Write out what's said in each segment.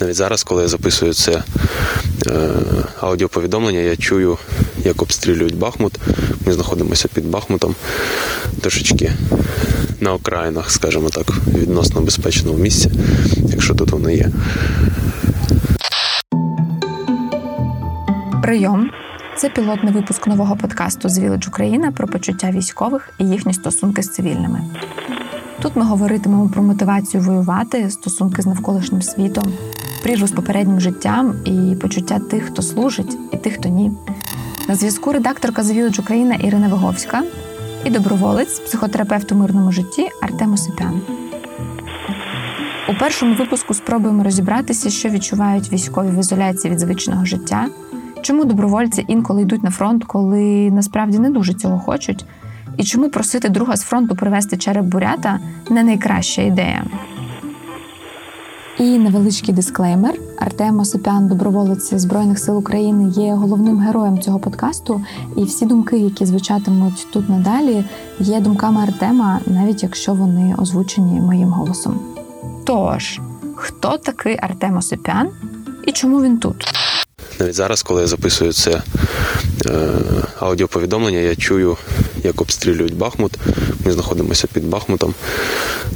Навіть зараз, коли я записую це е, аудіоповідомлення, я чую, як обстрілюють Бахмут. Ми знаходимося під Бахмутом, трошечки на окраїнах, скажімо так, відносно безпечному місці, якщо тут воно є. Прийом. Це пілотний випуск нового подкасту з Village Україна про почуття військових і їхні стосунки з цивільними. Тут ми говоритимемо про мотивацію воювати, стосунки з навколишнім світом, прірву з попереднім життям і почуття тих, хто служить, і тих, хто ні. На зв'язку редакторка з Village Україна Ірина Виговська і доброволець, психотерапевт у мирному житті Артем Осипян. У першому випуску спробуємо розібратися, що відчувають військові в ізоляції від звичного життя, чому добровольці інколи йдуть на фронт, коли насправді не дуже цього хочуть, і чому просити друга з фронту привезти череп бурята не найкраща ідея. І невеличкий дисклеймер: Артем Осипян, доброволець Збройних сил України, є головним героєм цього подкасту, і всі думки, які звучатимуть тут надалі, є думками Артема, навіть якщо вони озвучені моїм голосом. Тож, хто такий Артем Осипян і чому він тут? Навіть зараз, коли я записую це е, аудіоповідомлення, я чую, як обстрілюють Бахмут. Ми знаходимося під Бахмутом,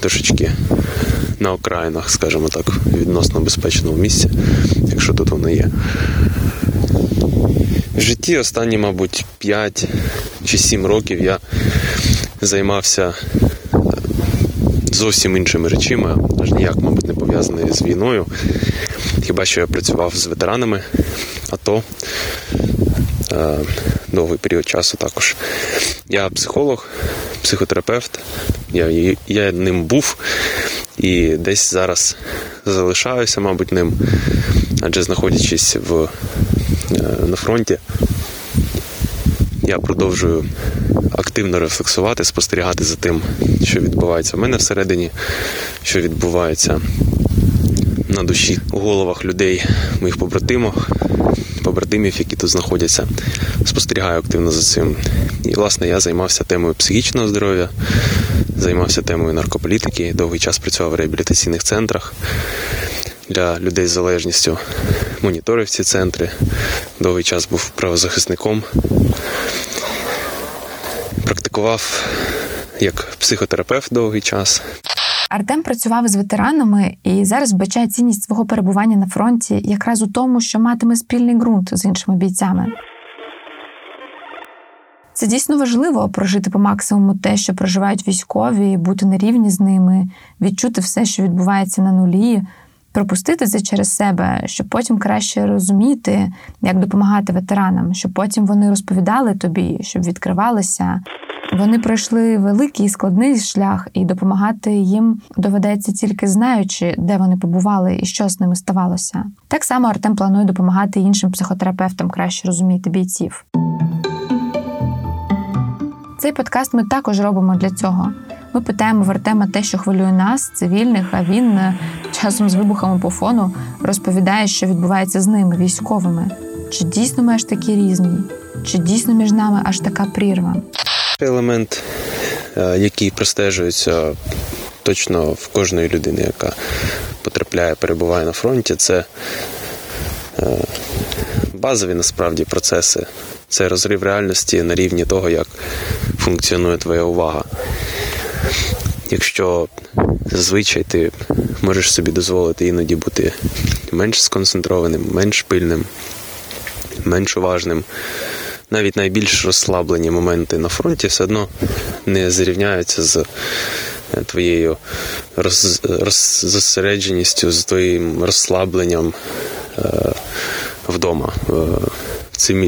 трошечки на окраїнах, скажімо так, відносно безпечному місці, якщо тут воно є. В житті останні, мабуть, 5 чи 7 років я займався е, зовсім іншими речами, аж ніяк, мабуть, не пов'язані з війною. Хіба що я працював з ветеранами АТО довгий період часу також. Я психолог, психотерапевт, я, я ним був і десь зараз залишаюся, мабуть, ним, адже знаходячись в, е, на фронті, я продовжую активно рефлексувати, спостерігати за тим, що відбувається в мене всередині, що відбувається на душі у головах людей, моїх побратимах, побратимів, які тут знаходяться. Спостерігаю активно за цим. І, власне, я займався темою психічного здоров'я, займався темою наркополітики, довгий час працював в реабілітаційних центрах для людей з залежністю, моніторив ці центри, довгий час був правозахисником, практикував як психотерапевт довгий час. Артем працював із ветеранами і зараз вбачає цінність свого перебування на фронті якраз у тому, що матиме спільний ґрунт з іншими бійцями. Це дійсно важливо прожити по максимуму те, що проживають військові, бути на рівні з ними, відчути все, що відбувається на нулі, пропустити це через себе, щоб потім краще розуміти, як допомагати ветеранам, щоб потім вони розповідали тобі, щоб відкривалися. Вони пройшли великий складний шлях, і допомагати їм доведеться тільки знаючи, де вони побували і що з ними ставалося. Так само Артем планує допомагати іншим психотерапевтам краще розуміти бійців. Цей подкаст ми також робимо для цього. Ми питаємо в Артема те, що хвилює нас, цивільних, а він е, часом з вибухами по фону розповідає, що відбувається з ними, військовими. Чи дійсно ми аж такі різні? Чи дійсно між нами аж така прірва? Елемент, е, який простежується точно в кожної людини, яка потрапляє, перебуває на фронті, це е, базові насправді процеси. Це розрив реальності на рівні того, як функціонує твоя увага. Якщо зазвичай ти можеш собі дозволити іноді бути менш сконцентрованим, менш пильним, менш уважним, навіть найбільш розслаблені моменти на фронті все одно не зрівняються з е, твоєю роз, роз, зосередженістю, з твоїм розслабленням е, вдома. Е,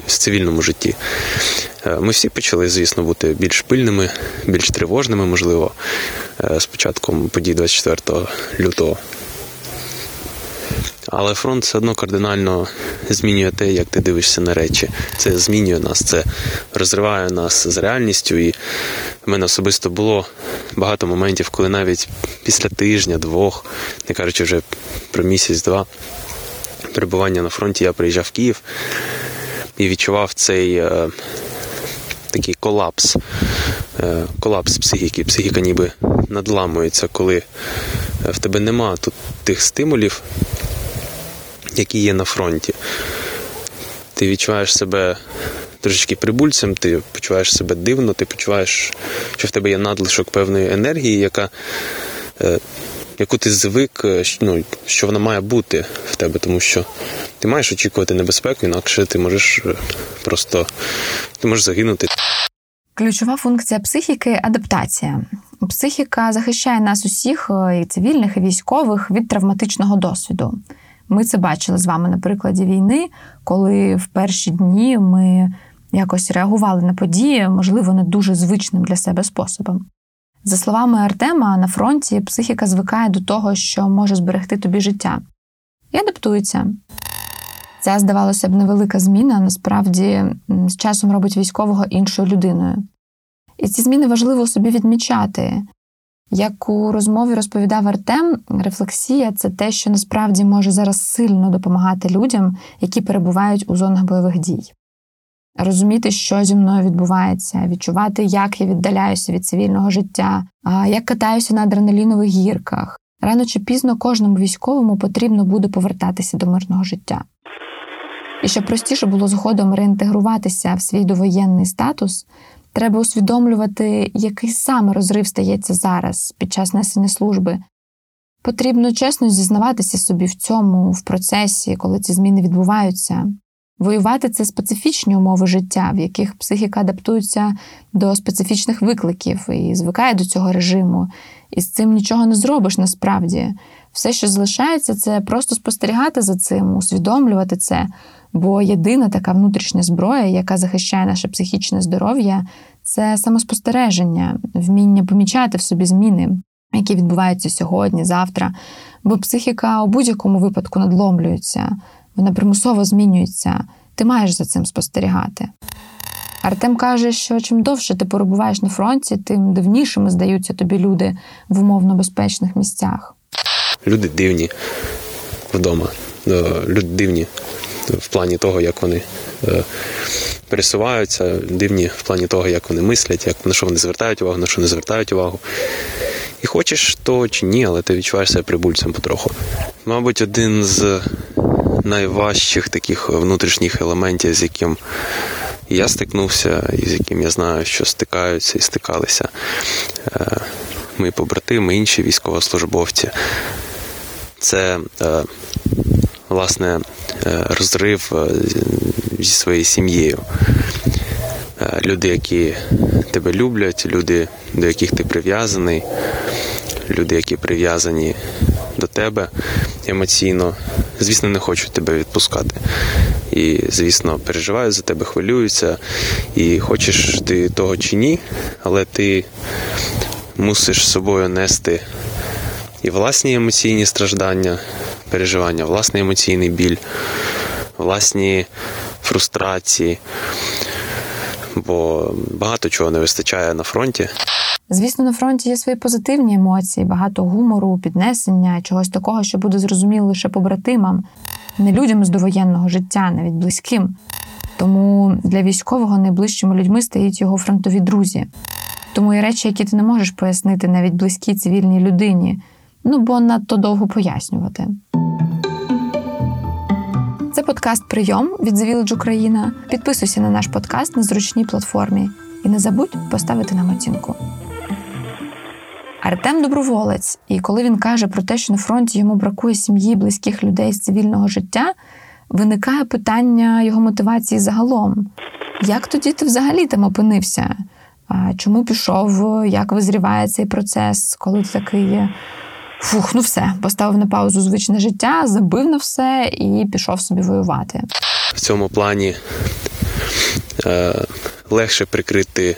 в цивільному житті. Е, ми всі почали, звісно, бути більш пильними, більш тривожними, можливо, з початком подій 24 лютого. Але фронт все одно кардинально змінює те, як ти дивишся на речі. Це змінює нас, це розриває нас з реальністю. І в мене особисто було багато моментів, коли навіть після тижня, двох, не кажучи вже про місяць-два перебування на фронті, я приїжджав в Київ і відчував цей е, такий колапс, е, колапс психіки. Психіка ніби надламується, коли в тебе нема тут тих стимулів які є на фронті. Ти відчуваєш себе трошечки прибульцем, ти почуваєш себе дивно, ти почуваєш, що в тебе є надлишок певної енергії, яка, е, яку ти звик, е, ну, що вона має бути в тебе, тому що ти маєш очікувати небезпеку, інакше ти можеш е, просто ти можеш загинути. Ключова функція психіки адаптація. Психіка захищає нас усіх, е, і цивільних, і військових, від травматичного досвіду. Ми це бачили з вами на прикладі війни, коли в перші дні ми якось реагували на події, можливо, не дуже звичним для себе способом. За словами Артема, на фронті психіка звикає до того, що може зберегти тобі життя, і адаптується. Ця, здавалося б, невелика зміна насправді з часом робить військового іншою людиною. І ці зміни важливо собі відмічати. Як у розмові розповідав Артем, рефлексія це те, що насправді може зараз сильно допомагати людям, які перебувають у зонах бойових дій. Розуміти, що зі мною відбувається, відчувати, як я віддаляюся від цивільного життя, як катаюся на адреналінових гірках. Рано чи пізно кожному військовому потрібно буде повертатися до мирного життя. І щоб простіше було згодом реінтегруватися в свій довоєнний статус, треба усвідомлювати, який саме розрив стається зараз під час несення служби. Потрібно чесно зізнаватися собі в цьому, в процесі, коли ці зміни відбуваються. Воювати це специфічні умови життя, в яких психіка адаптується до специфічних викликів і звикає до цього режиму. І з цим нічого не зробиш насправді. Все, що залишається, це просто спостерігати за цим, усвідомлювати це. Бо єдина така внутрішня зброя, яка захищає наше психічне здоров'я, це самоспостереження, вміння помічати в собі зміни, які відбуваються сьогодні, завтра. Бо психіка у будь-якому випадку надломлюється, вона примусово змінюється. Ти маєш за цим спостерігати. Артем каже, що чим довше ти перебуваєш на фронті, тим дивнішими здаються тобі люди в умовно безпечних місцях. Люди дивні вдома. Е, Люди дивні в плані того, як вони е, пересуваються, дивні в плані того, як вони мислять, як на що вони звертають увагу, на що не звертають увагу. І хочеш то чи ні, але ти відчуваєш себе прибульцем потроху. Мабуть, один з найважчих таких внутрішніх елементів, з яким я стикнувся, і з яким я знаю, що стикаються і стикалися е, мої побратими, інші військовослужбовці. Це е, власне е, розрив е, зі своєю сім'єю. Е, Люди, які тебе люблять, люди, до яких ти прив'язаний, люди, які прив'язані до тебе емоційно, звісно, не хочуть тебе відпускати. І, звісно, переживають за тебе, хвилюються. І хочеш ти того чи ні, але ти мусиш з собою нести і власні емоційні страждання, переживання, власний емоційний біль, власні фрустрації. Бо багато чого не вистачає на фронті. Звісно, на фронті є свої позитивні емоції, багато гумору, піднесення, чогось такого, що буде зрозуміло лише побратимам, не людям з довоєнного життя, навіть близьким. Тому для військового найближчими людьми стають його фронтові друзі. Тому є речі, які ти не можеш пояснити навіть близькій цивільній людині, ну бо надто довго пояснювати. Це подкаст Прийом від The Village Україна. Підписуйся на наш подкаст на зручній платформі і не забудь поставити нам оцінку. Артем доброволець, і коли він каже про те, що на фронті йому бракує сім'ї, близьких людей з цивільного життя, виникає питання його мотивації загалом. Як тоді ти взагалі там опинився? Чому пішов? Як визріває цей процес, коли ти такий фух, ну все, поставив на паузу звичне життя, забив на все і пішов собі воювати? В цьому плані е, легше прикрити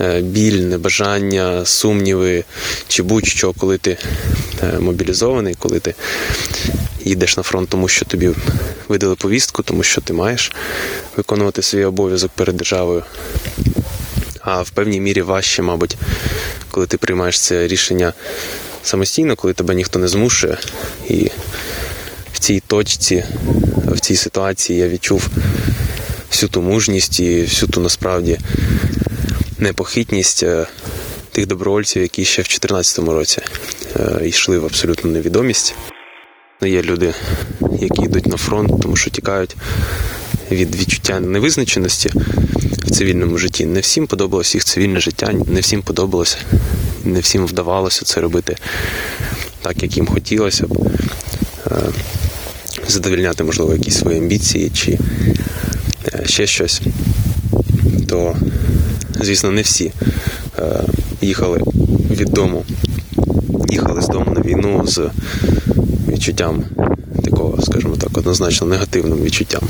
е, біль, небажання, сумніви чи будь-що, коли ти е, мобілізований, коли ти їдеш на фронт, тому що тобі видали повістку, тому що ти маєш виконувати свій обов'язок перед державою. А в певній мірі важче, мабуть, коли ти приймаєш це рішення самостійно, коли тебе ніхто не змушує. І в цій точці, в цій ситуації я відчув всю ту мужність і всю ту насправді непохитність е, тих добровольців, які ще в 2014 році е, йшли в абсолютну невідомість. Є люди, які йдуть на фронт, тому що тікають від відчуття невизначеності в цивільному житті. Не всім подобалось їх цивільне життя, не всім подобалося, не всім вдавалося це робити так, як їм хотілося б. Е, задовільняти, можливо, якісь свої амбіції чи е, ще щось. То, звісно, не всі е, їхали від дому, їхали з дому на війну з відчуттям такого, скажімо так, однозначно негативним відчуттям.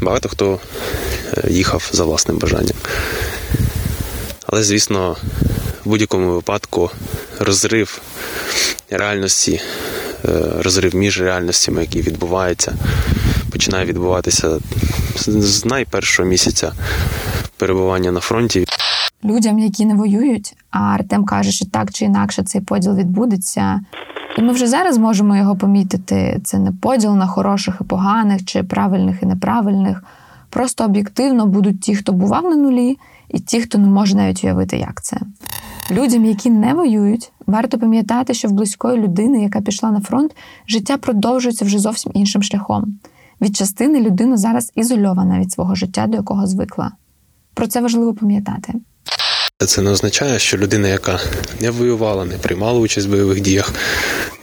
Багато хто їхав за власним бажанням. Але, звісно, в будь-якому випадку розрив реальності, е, розрив між реальностями, які відбуваються, починає відбуватися з найпершого місяця перебування на фронті. Людям, які не воюють, а Артем каже, що так чи інакше цей поділ відбудеться. І ми вже зараз можемо його помітити. Це не поділ на хороших і поганих, чи правильних і неправильних. Просто об'єктивно будуть ті, хто бував на нулі, і ті, хто не може навіть уявити, як це. Людям, які не воюють, варто пам'ятати, що в близької людини, яка пішла на фронт, життя продовжується вже зовсім іншим шляхом. Від частини людина зараз ізольована від свого життя, до якого звикла. Про це важливо пам'ятати. Це не означає, що людина, яка не воювала, не приймала участь в бойових діях,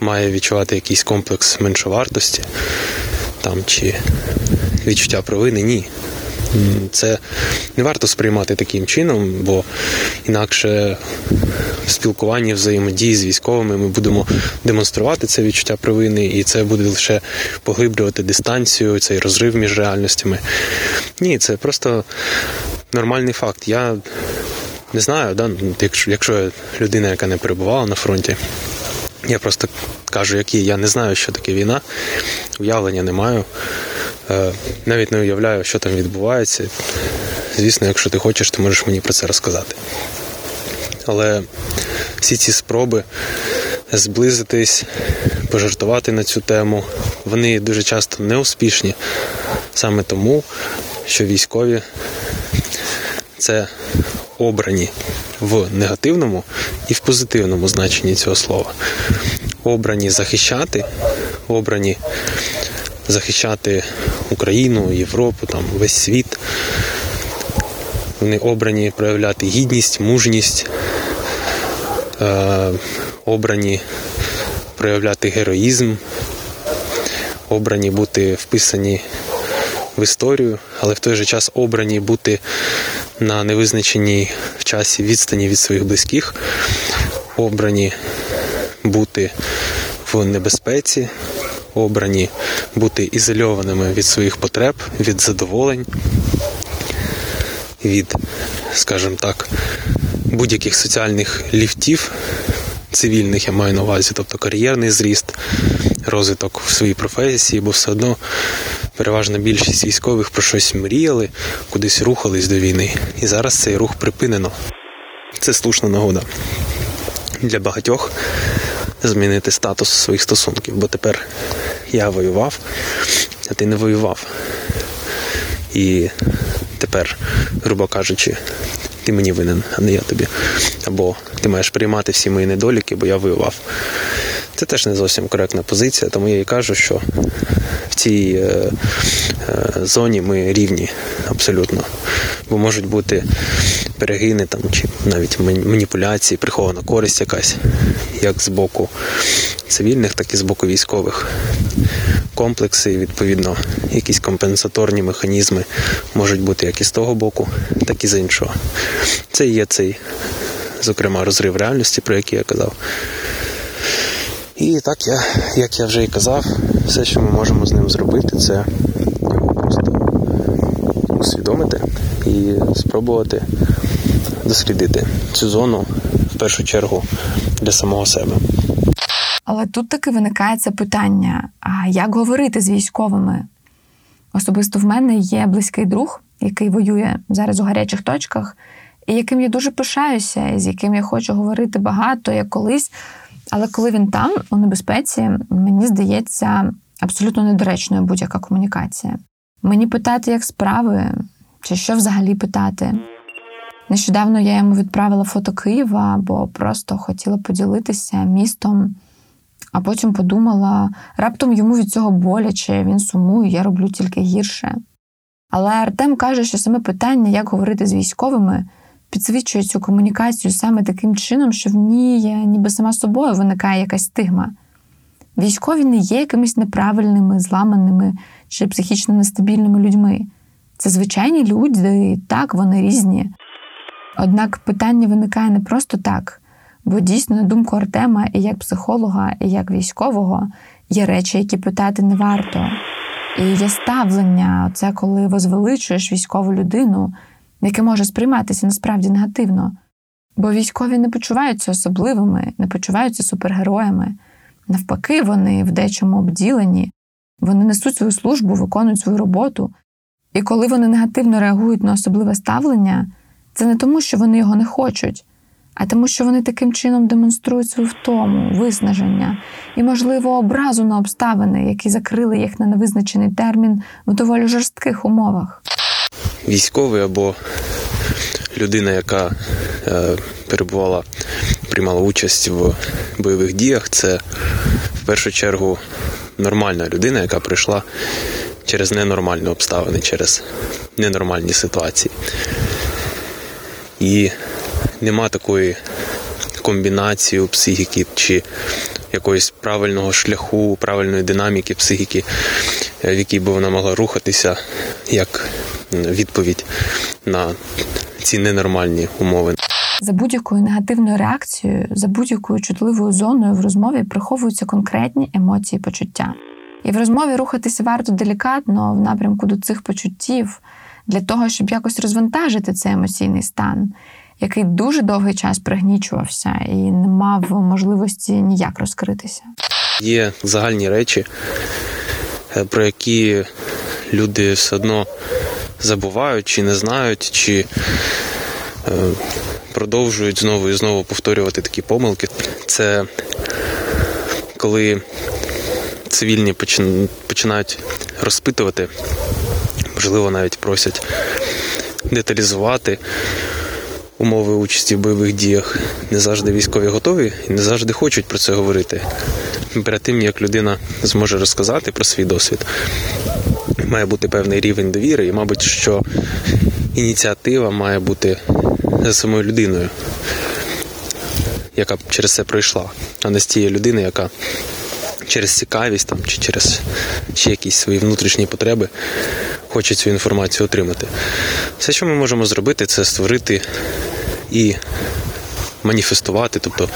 має відчувати якийсь комплекс меншовартості там чи відчуття провини. Ні. Це не варто сприймати таким чином, бо інакше в спілкуванні взаємодії з військовими ми будемо демонструвати це відчуття провини, і це буде лише поглиблювати дистанцію, цей розрив між реальностями. Ні, це просто нормальний факт. Я не знаю, да, якщо, якщо людина, яка не перебувала на фронті, я просто кажу, які я не знаю, що таке війна, уявлення не маю. Е, навіть не уявляю, що там відбувається. Звісно, якщо ти хочеш, ти можеш мені про це розказати. Але всі ці спроби зблизитись, пожартувати на цю тему, вони дуже часто неуспішні. Саме тому, що військові це обрані в негативному і в позитивному значенні цього слова. Обрані захищати, обрані захищати Україну, Європу, там весь світ. Вони обрані проявляти гідність, мужність, е, обрані проявляти героїзм, обрані бути вписані в історію, але в той же час обрані бути на невизначеній в часі відстані від своїх близьких, обрані бути в небезпеці, обрані бути ізольованими від своїх потреб, від задоволень, від, скажімо так, будь-яких соціальних ліфтів. Цивільних я маю на увазі, тобто кар'єрний зріст, розвиток в своїй професії, бо все одно переважна більшість військових про щось мріяли, кудись рухались до війни. І зараз цей рух припинено. Це слушна нагода для багатьох змінити статус своїх стосунків, бо тепер я воював, а ти не воював. І тепер, грубо кажучи, ти мені винен, а не я тобі. Або ти маєш приймати всі мої недоліки, бо я воював. Це теж не зовсім коректна позиція, тому я і кажу, що в цій е, е, зоні ми рівні абсолютно. Бо можуть бути перегини там, чи навіть маніпуляції, прихована користь якась, як з боку цивільних, так і з боку військових. Комплекси, відповідно, якісь компенсаторні механізми можуть бути як і з того боку, так і з іншого. Це є цей, зокрема, розрив реальності, про який я казав. І так я, як я вже і казав, все, що ми можемо з ним зробити, це його просто усвідомити і спробувати дослідити цю зону в першу чергу для самого себе. Але тут таки виникає це питання: а як говорити з військовими? Особисто в мене є близький друг, який воює зараз у гарячих точках, і яким я дуже пишаюся, і з яким я хочу говорити багато, як колись. Але коли він там, у небезпеці, мені здається абсолютно недоречною будь-яка комунікація. Мені питати, як справи, чи що взагалі питати. Нещодавно я йому відправила фото Києва, бо просто хотіла поділитися містом, А потім подумала: раптом йому від цього боляче, він сумує, я роблю тільки гірше. Але Артем каже, що саме питання, як говорити з військовими, підсвічує цю комунікацію саме таким чином, що в ній ніби сама собою виникає якась стигма. Військові не є якимись неправильними, зламаними чи психічно нестабільними людьми. Це звичайні люди, так вони різні. Однак питання виникає не просто так, бо дійсно, на думку Артема, і як психолога, і як військового, є речі, які питати не варто. І є ставлення, це коли возвеличуєш військову людину, яке може сприйматися насправді негативно. Бо військові не почуваються особливими, не почуваються супергероями. Навпаки, вони в дечому обділені, вони несуть свою службу, виконують свою роботу. І коли вони негативно реагують на особливе ставлення, це не тому, що вони його не хочуть, а тому, що вони таким чином демонструють свою втому, виснаження і, можливо, образу на обставини, які закрили їх на невизначений термін в доволі жорстких умовах. Військовий або людина, яка е, перебувала, приймала участь в бойових діях, це в першу чергу нормальна людина, яка прийшла через ненормальні обставини, через ненормальні ситуації. І нема такої комбінації у психіки чи якогось правильного шляху, правильної динаміки психіки, в якій би вона могла рухатися як відповідь на ці ненормальні умови. За будь-якою негативною реакцією, за будь-якою чутливою зоною в розмові приховуються конкретні емоції почуття. І в розмові рухатися варто делікатно в напрямку до цих почуттів для того, щоб якось розвантажити цей емоційний стан, який дуже довгий час пригнічувався і не мав можливості ніяк розкритися. Є загальні речі, е, про які люди все одно забувають, чи не знають, чи е, продовжують знову і знову повторювати такі помилки. Це коли цивільні починають розпитувати, можливо, навіть просять деталізувати умови участі в бойових діях. Не завжди військові готові і не завжди хочуть про це говорити. Перед тим як людина зможе розказати про свій досвід, має бути певний рівень довіри, і, мабуть, що ініціатива має бути за самою людиною, яка через це пройшла, а не з тієї людини, яка через цікавість там, чи через ще якісь свої внутрішні потреби хоче цю інформацію отримати. Все, що ми можемо зробити, це створити і маніфестувати, тобто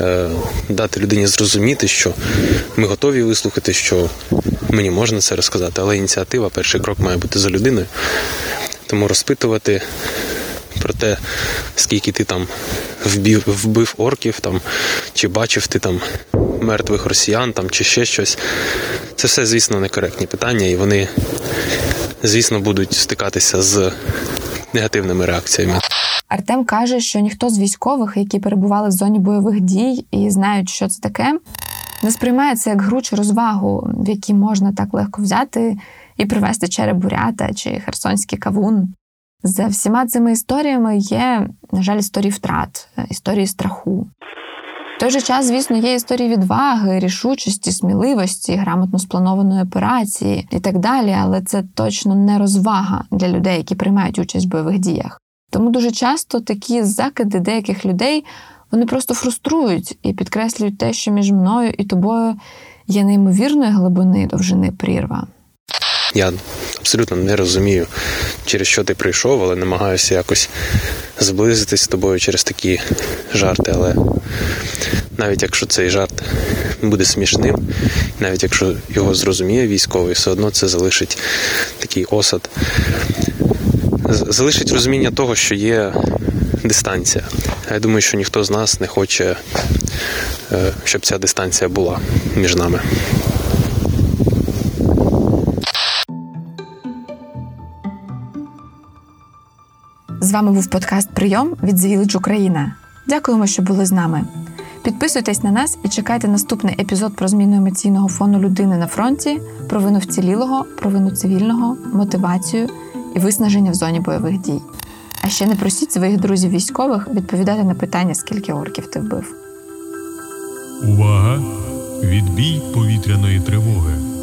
е, дати людині зрозуміти, що ми готові вислухати, що мені можна це розказати, але ініціатива, перший крок має бути за людиною. Тому розпитувати про те, скільки ти там вбив, вбив орків, там, чи бачив ти там мертвих росіян там, чи ще щось. Це все, звісно, некоректні питання, і вони, звісно, будуть стикатися з негативними реакціями. Артем каже, що ніхто з військових, які перебували в зоні бойових дій і знають, що це таке, не сприймає це як гру чи розвагу, в якій можна так легко взяти і привезти черебурята чи херсонський кавун. За всіма цими історіями є, на жаль, історії втрат, історії страху. В той же час, звісно, є історії відваги, рішучості, сміливості, грамотно спланованої операції і так далі, але це точно не розвага для людей, які приймають участь в бойових діях. Тому дуже часто такі закиди деяких людей вони просто фруструють і підкреслюють те, що між мною і тобою є неймовірної глибини довжини прірва. Я абсолютно не розумію, через що ти прийшов, але намагаюся якось зблизитись з тобою через такі жарти. Але навіть якщо цей жарт буде смішним, навіть якщо його зрозуміє військовий, все одно це залишить такий осад, залишить розуміння того, що є дистанція. Я думаю, що ніхто з нас не хоче, е, щоб ця дистанція була між нами. З вами був подкаст Прийом від The Village Україна. Дякуємо, що були з нами. Підписуйтесь на нас і чекайте наступний епізод про зміну емоційного фону людини на фронті, про вину вцілілого, про вину цивільного, мотивацію і виснаження в зоні бойових дій. А ще не просіть своїх друзів військових відповідати на питання, скільки орків ти вбив. Увага! Відбій повітряної тривоги.